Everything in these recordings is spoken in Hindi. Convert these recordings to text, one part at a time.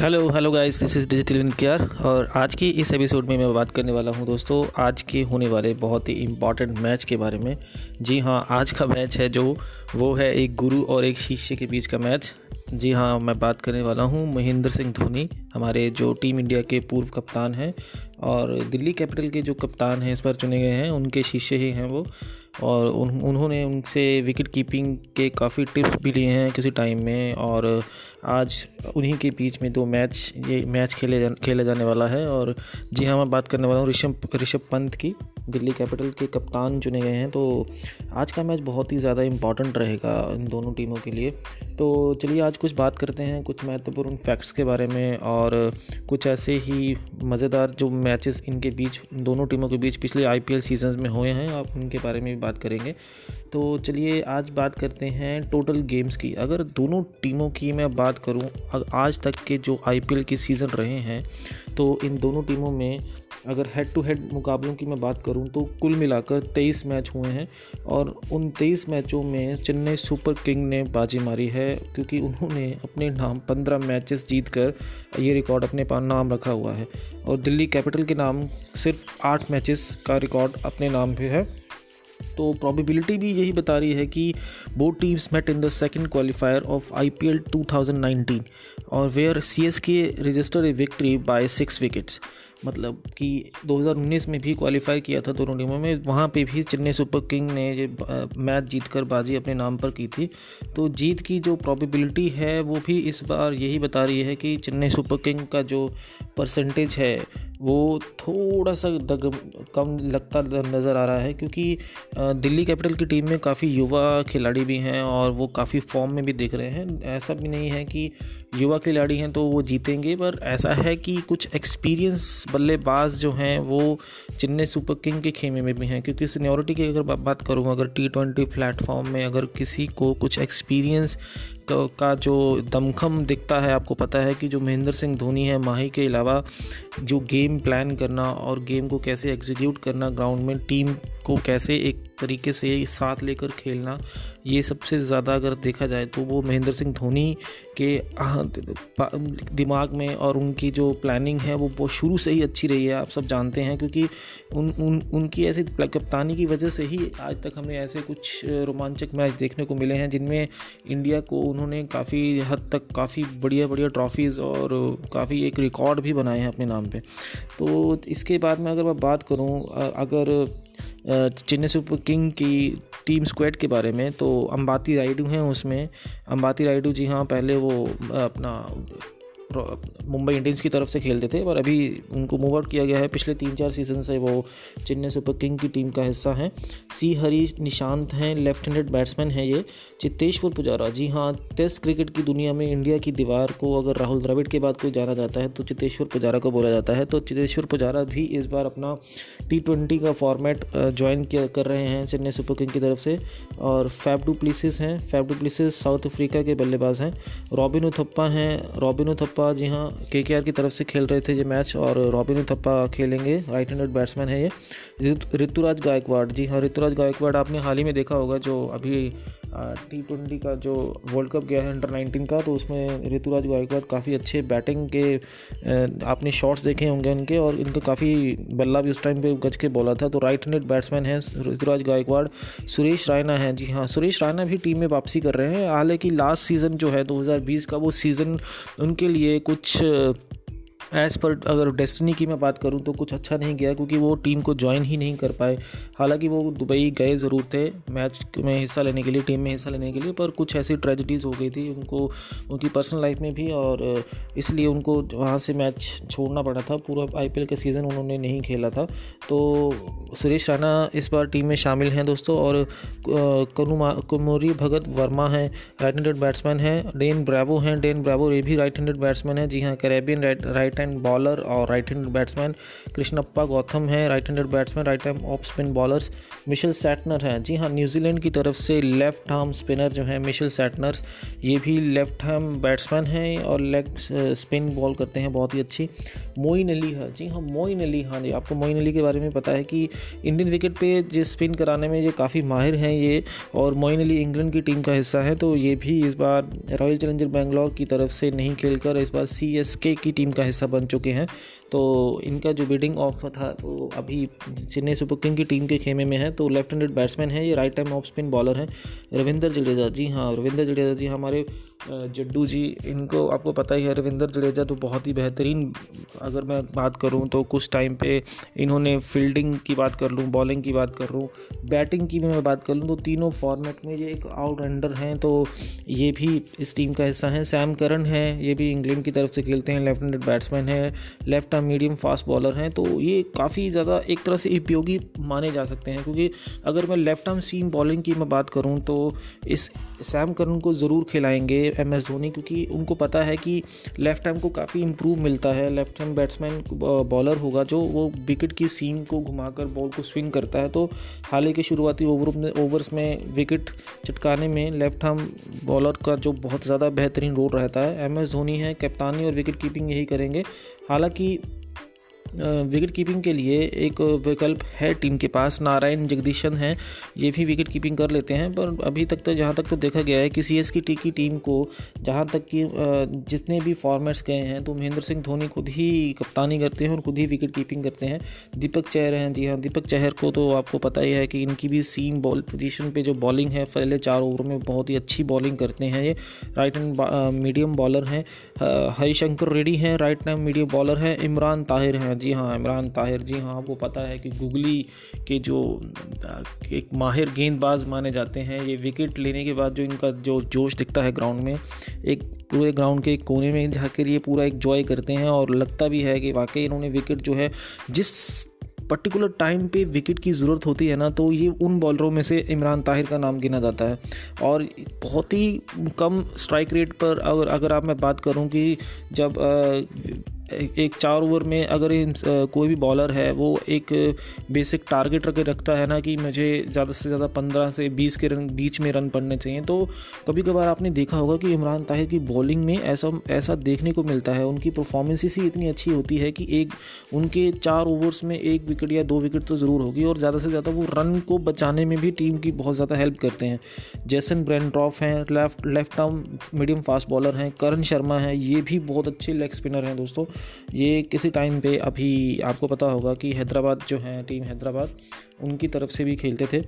Hello hello guys this is digital in care और आज की इस एपिसोड में मैं बात करने वाला हूँ दोस्तों, आज के होने वाले बहुत ही इंपॉर्टेंट मैच के बारे में। जी हाँ, आज का मैच है जो, वो है एक गुरु और एक शिष्य के बीच का मैच जी हाँ मैं बात करने वाला हूँ महेंद्र सिंह धोनी, हमारे जो टीम इंडिया के पूर्व कप्तान हैं। और दिल्ली कैपिटल के जो कप्तान हैं इस बार चुने गए हैं उनके शिष्य ही हैं वो। और उन, उन्होंने उनसे विकेट कीपिंग के काफ़ी टिप्स भी लिए हैं किसी टाइम में। और आज उन्हीं के बीच में दो मैच ये मैच खेले जा, खेला जाने वाला है। और जी हाँ मैं बात करने वाला हूँ ऋषभ ऋषभ पंत की। दिल्ली कैपिटल के कप्तान चुने गए हैं तो आज का मैच बहुत ही ज़्यादा इंपॉर्टेंट रहेगा इन दोनों टीमों के लिए। तो चलिए आज कुछ बात करते हैं कुछ महत्वपूर्ण फैक्ट्स के बारे में। और कुछ ऐसे ही मज़ेदार जो मैचेस इनके बीच, दोनों टीमों के बीच पिछले आई सीज़न में हुए हैं। आप उनके बारे में भी बात करेंगे। तो चलिए, आज बात करते हैं टोटल गेम्स की। अगर दोनों टीमों की मैं बात करूँ आज तक के जो आईपीएल के सीज़न रहे हैं तो इन दोनों टीमों में अगर हेड टू हेड मुकाबलों की मैं बात करूँ तो कुल मिलाकर तेईस मैच हुए हैं और उन तेईस मैचों में चेन्नई सुपर किंग ने बाजी मारी है क्योंकि उन्होंने अपने नाम पंद्रह मैचेस जीत कर ये रिकॉर्ड अपने नाम रखा हुआ है। और दिल्ली कैपिटल के नाम सिर्फ़ आठ मैचेस का रिकॉर्ड अपने नाम पे है। तो प्रोबेबिलिटी भी यही बता रही है कि both teams met in the second qualifier of IPL 2019 और where C S K register a victory by six wickets मतलब कि 2019 में भी क्वालिफाई किया था दोनों टीमों में, वहाँ पे भी चेन्नई सुपर किंग ने मैच जीत कर बाजी अपने नाम पर की थी। तो जीत की जो प्रोबेबिलिटी है, वो भी इस बार यही बता रही है कि चेन्नई सुपर किंग का जो परसेंटेज है, वो थोड़ा सा दग, कम लगता नज़र आ रहा है, क्योंकि दिल्ली कैपिटल की टीम में काफ़ी युवा खिलाड़ी भी हैं और वो काफ़ी फॉर्म में भी दिख रहे हैं। ऐसा भी नहीं है कि युवा खिलाड़ी हैं तो वो जीतेंगे, पर ऐसा है कि कुछ एक्सपीरियंस बल्लेबाज जो हैं वो चेन्नई सुपर किंग के खेमे में भी हैं, क्योंकि सीनियोरिटी की अगर बात करूँ, अगर टी ट्वेंटी प्लेटफॉर्म में अगर किसी को कुछ एक्सपीरियंस का जो दमखम दिखता है, आपको पता है कि जो महेंद्र सिंह धोनी है, माही के अलावा जो गेम प्लान करना और गेम को कैसे एग्जीक्यूट करना ग्राउंड में टीम को कैसे एक तरीके से साथ लेकर खेलना, ये सबसे ज़्यादा अगर देखा जाए तो वो महेंद्र सिंह धोनी के दिमाग में और उनकी जो प्लानिंग है वो बहुत शुरू से ही अच्छी रही है, आप सब जानते हैं, क्योंकि उन उन, उनकी ऐसी कप्तानी की वजह से ही आज तक हमें ऐसे कुछ रोमांचक मैच देखने को मिले हैं, जिनमें इंडिया को उन्होंने काफ़ी हद तक काफ़ी बढ़िया बढ़िया ट्रॉफीज़ और काफ़ी एक रिकॉर्ड भी बनाए हैं अपने नाम पे। तो इसके बाद में अगर मैं बात करूँ अगर चेन्नई सुपर किंग की टीम स्क्वेड के बारे में तो अंबाती राइडू हैं उसमें। अम्बाती राइडू जी हाँ पहले वो अपना मुंबई इंडियंस की तरफ़ से खेलते थे, पर अभी उनको मूव आउट किया गया है। पिछले तीन चार सीज़न से वो चेन्नई सुपर किंग की टीम का हिस्सा हैं। सी हरीश निशांत हैं लेफ़्ट हैंडेड बैट्समैन हैं ये। चित्तेश्वर पुजारा, जी हाँ टेस्ट क्रिकेट की दुनिया में इंडिया की दीवार को अगर राहुल द्रविड़ के बाद कोई जाना जाता है तो चितेश्वर पुजारा को बोला जाता है। तो चितेश्वर पुजारा भी इस बार अपना टी ट्वेंटी का फॉर्मेट ज्वाइन कर रहे हैं चेन्नई सुपर किंग की तरफ़ से। और फैब डू प्लीसिस हैं Faf du Plessis South Africa के बल्लेबाज हैं। रॉबिन उथप्पा हैं रॉबिन उथप्पा जी हाँ के के की तरफ़ से खेल रहे थे ये मैच और रॉबिन थप्पा खेलेंगे। राइट हैंडेड बैट्समैन है ये। ऋतुराज गायकवाड़। जी हाँ ऋतुराज गायकवाड़, आपने हाल ही में देखा होगा जो अभी टी ट्वेंटी का जो वर्ल्ड कप गया है अंडर नाइनटीन का तो उसमें ऋतुराज गायकवाड़ काफ़ी अच्छे बैटिंग के आपने शॉट्स देखे होंगे उनके और इनका काफ़ी बल्ला भी उस टाइम पे गज के बोला था। तो राइट हैंडेड बैट्समैन है ऋतुराज गायकवाड़ सुरेश रायना है। जी हाँ सुरेश रायना भी टीम में वापसी कर रहे हैं। हालाँकि लास्ट सीज़न जो है 2020 का, वो सीज़न उनके लिए कुछ एज़ पर अगर डेस्टिनी की मैं बात करूँ तो कुछ अच्छा नहीं गया क्योंकि वो टीम को ज्वाइन ही नहीं कर पाए। हालाँकि वो दुबई गए ज़रूर थे मैच में हिस्सा लेने के लिए टीम में हिस्सा लेने के लिए, पर कुछ ऐसी ट्रेजिडीज़ हो गई थी उनको, उनकी पर्सनल लाइफ में भी और इसलिए उनको वहाँ से मैच छोड़ना पड़ा था। पूरा आई का सीज़न उन्होंने नहीं खेला था। तो सुरेश राणा इस बार टीम में शामिल हैं दोस्तों और कुमोरी भगत वर्मा हैं राइट हैंडेड बैट्समैन हैं डेन ब्रावो हैं डेन ब्रावो ये भी राइट हैंडेड बैट्समैन हैं। जी हाँ Caribbean right right hand bowler और right hand batsman Krishnappa Gowtham है right handed batsman right hand off spin bowlers Mitchell Santner हैं। जी हाँ न्यूजीलैंड की तरफ़ से लेफ़्ट आर्म स्पिनर जो है मिशेल सैटनर ये भी लेफ़्ट आर्म बैट्समैन हैं और लेग स्पिन बॉल करते हैं बहुत ही अच्छी। मोइन अली है। जी हाँ मोइन अली हाँ जी, आपको मोइन अली के बारे में पता है कि इंडियन विकेट पे जो स्पिन कराने में ये काफ़ी माहिर हैं ये और मोइन अली इंग्लैंड की टीम का हिस्सा है तो ये भी इस बार रॉयल चैलेंजर बैंगलोर की तरफ़ से नहीं खेलकर इस बार सी की टीम का हिस्सा बन चुके हैं। तो इनका जो बिडिंग ऑफ़ था तो अभी चेन्नई सुपर किंग की टीम के खेमे में है। तो लेफ़्ट हैंडेड बैट्समैन है, ये right time off spin bowler हैं। रविंदर जडेजा, जी हाँ रविंदर जडेजा जी हमारे जड्डू जी, इनको आपको पता ही है, रविंदर जडेजा तो बहुत ही बेहतरीन, अगर मैं बात करूँ तो कुछ टाइम पे इन्होंने फील्डिंग की बात कर लूँ बॉलिंग की बात कर लूँ बैटिंग की भी मैं बात कर लूँ तो तीनों फॉर्मेट में ये एक ऑलराउंडर हैं तो ये भी इस टीम का हिस्सा हैं। सैम करन है, ये भी इंग्लैंड की तरफ़ से खेलते हैं लेफ़्ट हैंडेड बैट्समैन है left arm medium fast bowler हैं तो ये काफ़ी ज़्यादा एक तरह से उपयोगी माने जा सकते हैं, क्योंकि अगर मैं लेफ़्ट आर्म सीम बॉलिंग की मैं बात करूँ तो इस सैम करन को ज़रूर खिलाएँगे एम एस धोनी, क्योंकि उनको पता है कि लेफ़्ट हैम को काफ़ी इम्प्रूव मिलता है। लेफ़्ट हैम बैट्समैन बॉलर होगा जो वो विकेट की सीम को घुमाकर बॉल को स्विंग करता है। तो हाल ही के शुरुआती ओवर में ओवर्स में विकेट चटकाने में लेफ़्ट हैम बॉलर का जो बहुत ज़्यादा बेहतरीन रोल रहता है। एम एस धोनी है, कप्तानी और विकेट कीपिंग यही करेंगे। हालाँकि विकेट कीपिंग के लिए एक विकल्प है टीम के पास। नारायण जगदीशन हैं, ये भी विकेट कीपिंग कर लेते हैं, पर अभी तक तो जहाँ तक तो देखा गया है कि सी एस की टी की टीम को, जहाँ तक कि जितने भी फॉर्मेट्स गए हैं तो महेंद्र सिंह धोनी खुद ही कप्तानी करते हैं और खुद ही विकेट कीपिंग करते हैं। दीपक चहर हैं, जी हाँ दीपक चहर को तो आपको पता ही है कि इनकी भी सीम बॉल पोजीशन पे जो बॉलिंग है, पहले चार ओवर में बहुत ही अच्छी बॉलिंग करते हैं ये। राइट एंड मीडियम बॉलर हैं हरिशंकर रेड्डी हैं राइट हैंड मीडियम बॉलर हैं, इमरान ताहिर हैं, जी हाँ इमरान ताहिर जी हाँ आपको पता है कि गुगली के जो एक माहिर गेंदबाज माने जाते हैं, ये विकेट लेने के बाद जो इनका जो जोश दिखता है ग्राउंड में, एक पूरे ग्राउंड के कोने में जाकर ये पूरा एक जॉय करते हैं और लगता भी है कि वाकई इन्होंने विकेट जो है, जिस पर्टिकुलर टाइम पे विकेट की ज़रूरत होती है ना तो ये उन बॉलरों में से इमरान ताहिर का नाम गिना जाता है। और बहुत ही कम स्ट्राइक रेट पर अगर अगर आप, मैं बात करूँ कि जब एक चार ओवर में अगर इन कोई भी बॉलर है, वो एक बेसिक टारगेट रखे रखता है ना कि मुझे ज़्यादा से ज़्यादा पंद्रह से बीस के रन, बीच में रन पड़ने चाहिए। तो कभी कभार आपने देखा होगा कि इमरान ताहिर की बॉलिंग में ऐसा ऐसा देखने को मिलता है। उनकी परफॉर्मेंस ही इतनी अच्छी होती है कि एक, उनके चार ओवर्स में एक विकेट या दो विकेट तो ज़रूर होगी और ज़्यादा से ज़्यादा वो रन को बचाने में भी टीम की बहुत ज़्यादा हेल्प करते हैं। जैसन ब्रेंड्रॉफ हैं left left arm medium fast bowler हैं, करण शर्मा हैं, ये भी बहुत अच्छे लेग स्पिनर हैं दोस्तों। ये किसी टाइम पे अभी आपको पता होगा कि हैदराबाद जो है टीम हैदराबाद, उनकी तरफ़ से भी खेलते थे।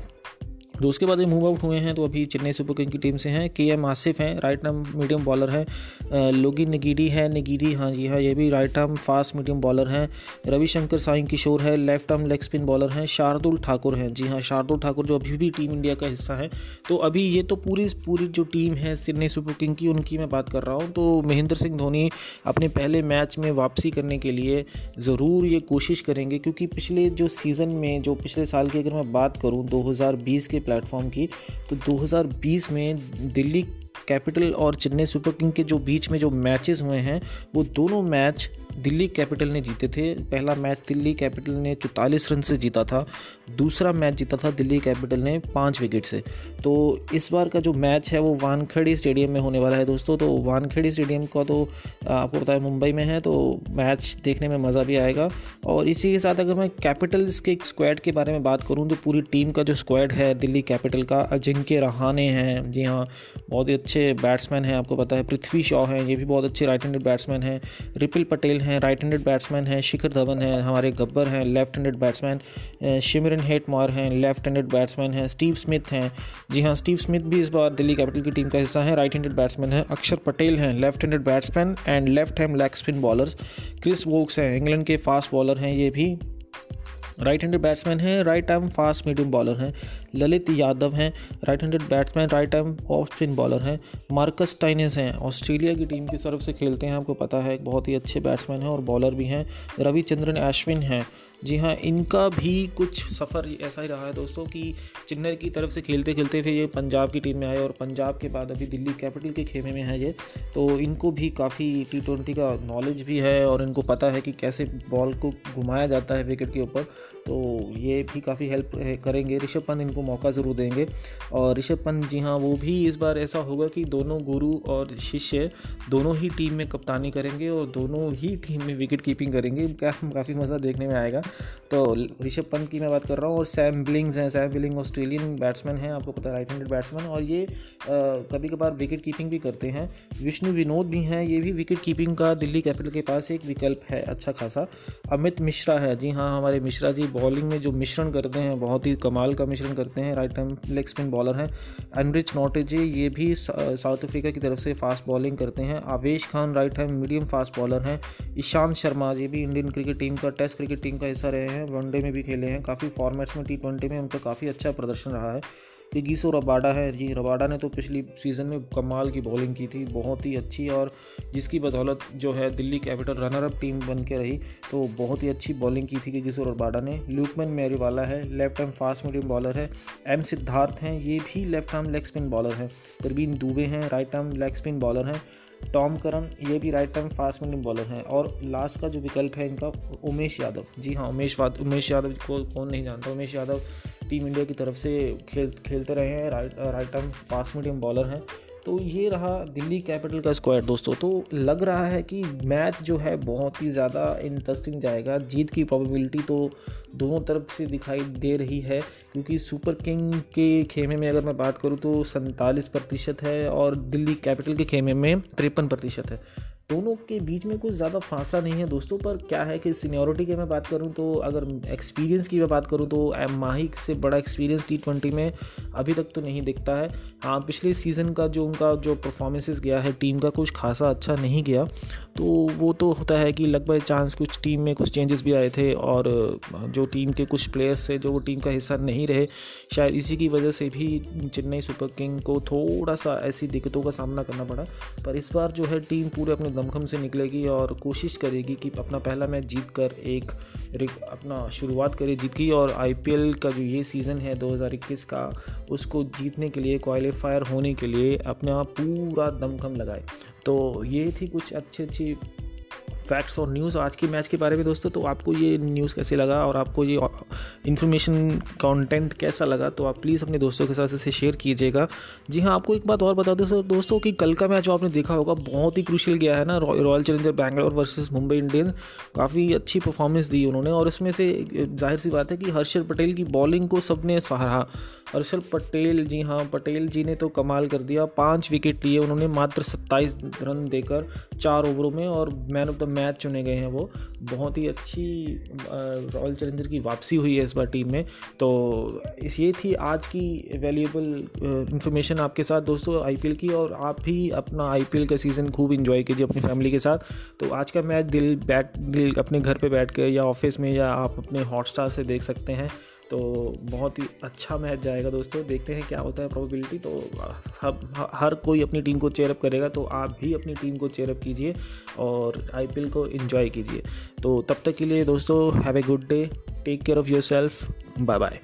तो उसके बाद ये मूव आउट हुए हैं तो अभी चेन्नई सुपर किंग की टीम से हैं। के एम आसिफ हैं राइट आर्म मीडियम बॉलर हैं। लोगी नगीडी है, नगीडी हाँ जी हाँ ये भी right arm fast medium bowler हैं। रविशंकर साई किशोर है left arm leg spin bowler हैं। शार्दुल ठाकुर हैं, जी हाँ शार्दुल ठाकुर जो अभी भी टीम इंडिया का हिस्सा है। तो अभी ये तो पूरी पूरी जो टीम है चेन्नई सुपर किंग की, उनकी मैं बात कर रहा हूँ। तो महेंद्र सिंह धोनी अपने पहले मैच में वापसी करने के लिए ज़रूर ये कोशिश करेंगे, क्योंकि पिछले जो सीज़न में, जो पिछले साल की अगर मैं बात करूँ, दो हज़ार बीस के प्लेटफॉर्म की तो 2020 में दिल्ली कैपिटल और चेन्नई सुपर किंग के जो बीच में जो मैचेस हुए हैं, वो दोनों मैच दिल्ली कैपिटल ने जीते थे। पहला मैच दिल्ली कैपिटल ने चौतालीस रन से जीता था, दूसरा मैच जीता था दिल्ली कैपिटल ने पाँच विकेट से। तो इस बार का जो मैच है, वो वानखेड़ी स्टेडियम में होने वाला है दोस्तों। तो वानखेड़ी स्टेडियम का तो आपको पता है मुंबई में है तो मैच देखने में मज़ा भी आएगा। और इसी के साथ अगर मैं कैपिटल्स के एक स्क्वाड के बारे में बात करूँ तो पूरी टीम का जो स्क्वाड है दिल्ली कैपिटल का, अजिंक्य रहाने हैं। जी हाँ बहुत ही अच्छे बैट्समैन हैं, आपको पता है, पृथ्वी शॉ हैं, ये भी बहुत अच्छे राइट हैंडेड बैट्समैन हैं, रिपिल पटेल हैं राइट हैंडेड बैट्समैन हैं, शिखर धवन हैं, हमारे गब्बर हैं left handed batsman Shimron Hetmyer हैं लेफ़्ट हैंडेड बैट्समैन हैं, स्टीव स्मिथ हैं। जी हाँ स्टीव स्मिथ भी इस बार दिल्ली कैपिटल की टीम का हिस्सा है राइट हैंडेड बैट्समैन है, अक्षर पटेल हैं left handed batsman and left hand leg spin bowlers Chris Woakes हैं, इंग्लैंड के फास्ट बॉलर हैं, ये भी। राइट हैंडेड बैट्समैन है right arm fast medium bowler हैं। ललित यादव हैं right handed batsman right arm off spin bowler हैं मार्कस टाइनेस हैं। ऑस्ट्रेलिया की टीम की तरफ़ से खेलते हैं, आपको पता है बहुत ही अच्छे बैट्समैन हैं और बॉलर भी हैं, रविचंद्रन अश्विन हैं। जी हाँ इनका भी कुछ सफ़र ऐसा ही रहा है दोस्तों कि चेन्नई की तरफ़ से खेलते खेलते फिर ये पंजाब की टीम में आए और पंजाब के बाद अभी दिल्ली कैपिटल के खेमे में है ये। तो इनको भी काफ़ी टी ट्वेंटी का नॉलेज भी है और इनको पता है कि कैसे बॉल को घुमाया जाता है विकेट के ऊपर। तो ये भी काफ़ी हेल्प करेंगे। ऋषभ पंत इनको मौका ज़रूर देंगे। और ऋषभ पंत जी हाँ वो भी इस बार ऐसा होगा कि दोनों गुरु और शिष्य दोनों ही टीम में कप्तानी करेंगे और दोनों ही टीम में विकेट कीपिंग करेंगे। काफ़ी मज़ा देखने में आएगा। तो ऋषभ पंत की मैं बात कर रहा हूँ और सैम बिलिंग्स हैं। सैम बिलिंग ऑस्ट्रेलियन बैट्समैन हैं, आपको पता है राइट हैंडेड बैट्समैन। और ये कभी कभार विकेट कीपिंग भी करते हैं। विष्णु विनोद भी हैं, ये भी विकेट कीपिंग का दिल्ली कैपिटल के पास एक विकल्प है। अच्छा खासा। अमित मिश्रा है। जी हाँ हमारे मिश्रा जी, बॉलिंग में जो मिश्रण करते हैं, बहुत ही कमाल का मिश्रण करते हैं right hand leg spin bowler हैं। एनरिच नोटेजी ये भी साउथ अफ्रीका की तरफ़ से फास्ट बॉलिंग करते हैं। Avesh Khan right hand medium fast bowler हैं। ईशांत शर्मा ये भी इंडियन क्रिकेट टीम का टेस्ट क्रिकेट टीम का हिस्सा रहे हैं वनडे में भी खेले हैं। काफ़ी फॉर्मेट्स में टी में उनका काफ़ी अच्छा प्रदर्शन रहा है। गीसो रबाडा है। जी, रबाडा ने तो पिछली सीज़न में कमाल की बॉलिंग की थी, बहुत ही अच्छी और जिसकी बदौलत जो है Delhi Capital runner up team बन के रही तो बहुत ही अच्छी बॉलिंग की थी कि गीसो रबाडा ने। ल्यूकमैन मेरीवाला है left arm fast medium bowler है। एम सिद्धार्थ हैं, ये भी left arm leg spin bowler हैं। प्रवीण दुबे हैं right arm leg spin bowler हैं। टॉम करन ये भी right time fast medium bowler हैं। और लास्ट का जो विकल्प है इनका उमेश यादव। जी हाँ उमेश उमेश यादव को, कौन नहीं जानता, उमेश यादव टीम इंडिया की तरफ़ से खेल, खेलते रहे हैं right right arm fast medium bowler हैं। तो ये रहा दिल्ली कैपिटल का स्क्वायर दोस्तों। तो लग रहा है कि मैच जो है बहुत ही ज़्यादा इंटरेस्टिंग जाएगा। जीत की प्रोबेबिलिटी तो दोनों तरफ़ से दिखाई दे रही है, क्योंकि सुपर किंग के खेमे में अगर मैं बात करूँ तो सैंतालीस प्रतिशत है और दिल्ली कैपिटल के खेमे में तिरपन प्रतिशत है। दोनों के बीच में कुछ ज़्यादा फासला नहीं है दोस्तों, पर क्या है कि सीनियोरिटी की मैं बात करूँ तो अगर एक्सपीरियंस की मैं बात करूँ तो माही से बड़ा एक्सपीरियंस टी ट्वेंटी में अभी तक तो नहीं दिखता है। हाँ पिछले सीज़न का जो उनका जो परफॉर्मेंसेस गया है टीम का कुछ खासा अच्छा नहीं गया। तो वो तो होता है कि लगभग चांस कुछ टीम में कुछ चेंजेस भी आए थे और जो टीम के कुछ प्लेयर्स थे, जो वो टीम का हिस्सा नहीं रहे, शायद इसी की वजह से भी चेन्नई सुपर किंग को थोड़ा सा ऐसी दिक्कतों का सामना करना पड़ा। पर इस बार जो है टीम पूरे अपने दमखम से निकलेगी और कोशिश करेगी कि अपना पहला मैच जीत कर एक अपना शुरुआत करे जीत की और आईपीएल का जो ये सीज़न है 2021 का, उसको जीतने के लिए क्वालिफायर होने के लिए अपना पूरा दमखम लगाए। तो ये थी कुछ अच्छी अच्छी फैक्ट्स और न्यूज़ आज के मैच के बारे में दोस्तों तो आपको ये न्यूज़ कैसे लगा और आपको ये इन्फॉर्मेशन कंटेंट कैसा लगा तो आप प्लीज़ अपने दोस्तों के साथ इसे शेयर कीजिएगा। जी हाँ आपको एक बात और बता दो दोस्तों, कि कल का मैच जो आपने देखा होगा, बहुत ही क्रूशल गया है ना Royal Challenger Bangalore versus Mumbai Indians काफ़ी अच्छी परफॉर्मेंस दी उन्होंने और इसमें से ज़ाहिर सी बात है कि हर्षल पटेल की बॉलिंग को सबने सहारा हर्षल पटेल, जी हाँ पटेल जी ने तो कमाल कर दिया, पाँच विकेट लिए उन्होंने, मात्र सत्ताईस रन देकर चार ओवरों में और मैन ऑफ़ द मैच चुने गए हैं वो। बहुत ही अच्छी रॉयल चैलेंजर की वापसी हुई है इस बार टीम में। तो इस, ये थी आज की वैल्यूएबल इन्फॉर्मेशन आपके साथ दोस्तों आईपीएल की। और आप भी अपना आईपीएल का सीज़न खूब इंजॉय कीजिए अपनी फैमिली के साथ। तो आज का मैच दिल बैठ, दिल अपने घर पर बैठ कर या ऑफ़िस में या आप अपने हॉटस्टार से देख सकते हैं। तो बहुत ही अच्छा मैच जाएगा दोस्तों। देखते हैं क्या होता है प्रोबेबिलिटी तो हर हर कोई अपनी टीम को चेयरअप करेगा तो आप भी अपनी टीम को चेयरअप कीजिए और आईपीएल को इन्जॉय कीजिए। तो तब तक के लिए दोस्तों have a good day take care of yourself bye bye